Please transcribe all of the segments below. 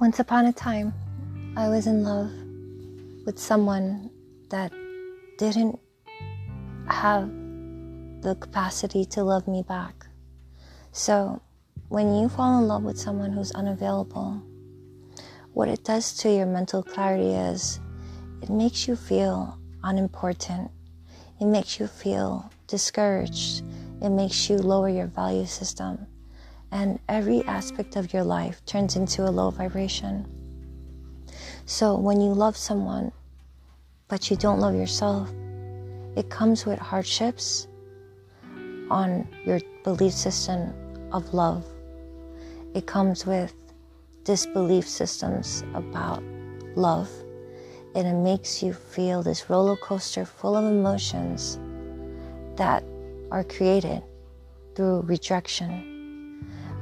Once upon a time, I was in love with someone that didn't have the capacity to love me back. So, when you fall in love with someone who's unavailable, what it does to your mental clarity is it makes you feel unimportant. It makes you feel discouraged. It makes you lower your value system. And every aspect of your life turns into a low vibration. So when you love someone, but you don't love yourself, it comes with hardships on your belief system of love. It comes with disbelief systems about love. And it makes you feel this roller coaster full of emotions that are created through rejection.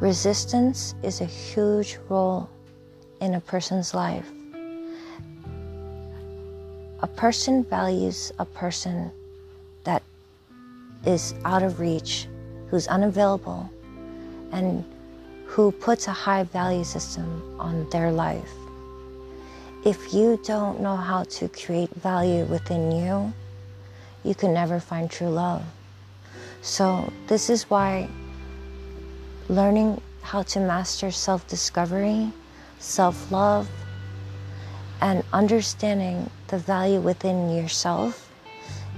Resistance is a huge role in a person's life a person values a person that is out of reach, who's unavailable, and who puts a high value system on their life. If you don't know how to create value within you, you can never find true love. So, this is why learning how to master self discovery, self love, and understanding the value within yourself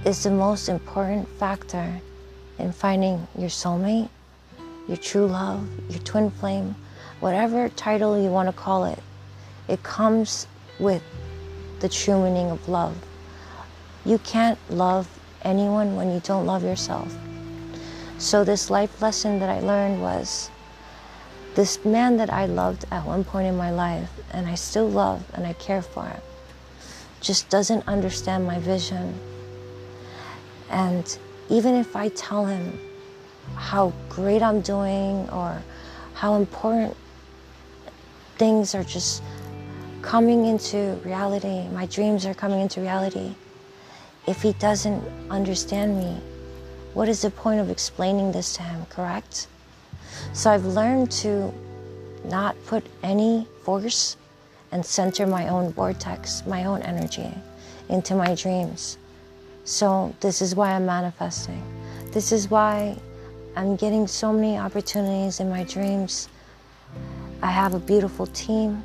is the most important factor in finding your soulmate, your true love, your twin flame, whatever title you want to call it. It comes with the true meaning of love. You can't love anyone when you don't love yourself. So, this life lesson that I learned was this man that I loved at one point in my life, and I still love and I care for, just doesn't understand my vision. And even if I tell him how great I'm doing or how important things are just coming into reality, my dreams are coming into reality, if he doesn't understand me, what is the point of explaining this to him, correct? So I've learned to not put any force and center my own vortex, my own energy into my dreams. So this is why I'm manifesting. This is why I'm getting so many opportunities in my dreams. I have a beautiful team,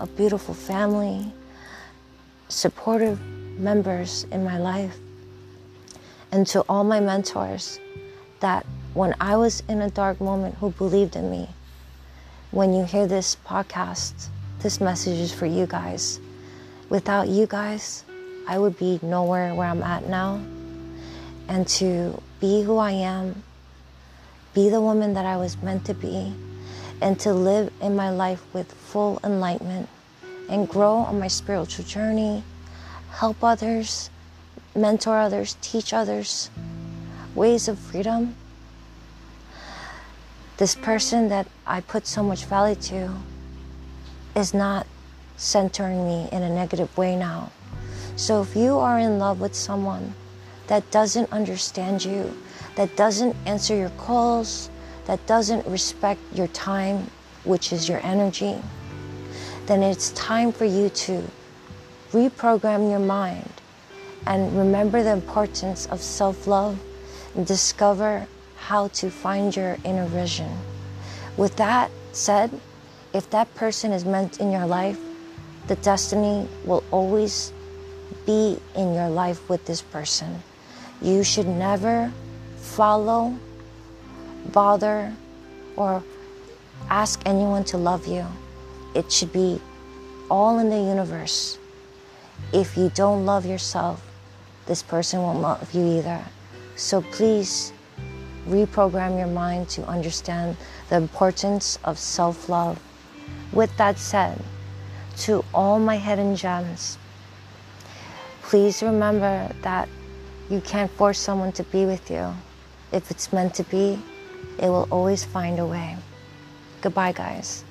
a beautiful family, supportive members in my life. And to all my mentors that when I was in a dark moment who believed in me. When you hear this podcast, this message is for you guys. Without you guys, I would be nowhere where I'm at now. And to be who I am, be the woman that I was meant to be, and to live in my life with full enlightenment and grow on my spiritual journey, help others, mentor others, teach others ways of freedom this person that I put so much value to is not centering me in a negative way now. So if you are in love with someone that doesn't understand you, that doesn't answer your calls, that doesn't respect your time, which is your energy, then it's time for you to reprogram your mind and remember the importance of self love and discover how to find your inner vision. With that said, if that person is meant in your life, the destiny will always be in your life with this person. You should never follow, bother, or ask anyone to love you. It should be all in the universe. If you don't love yourself, this person won't love you either. So please reprogram your mind to understand the importance of self love. With that said, to all my hidden gems, please remember that you can't force someone to be with you. If it's meant to be, it will always find a way. Goodbye, guys.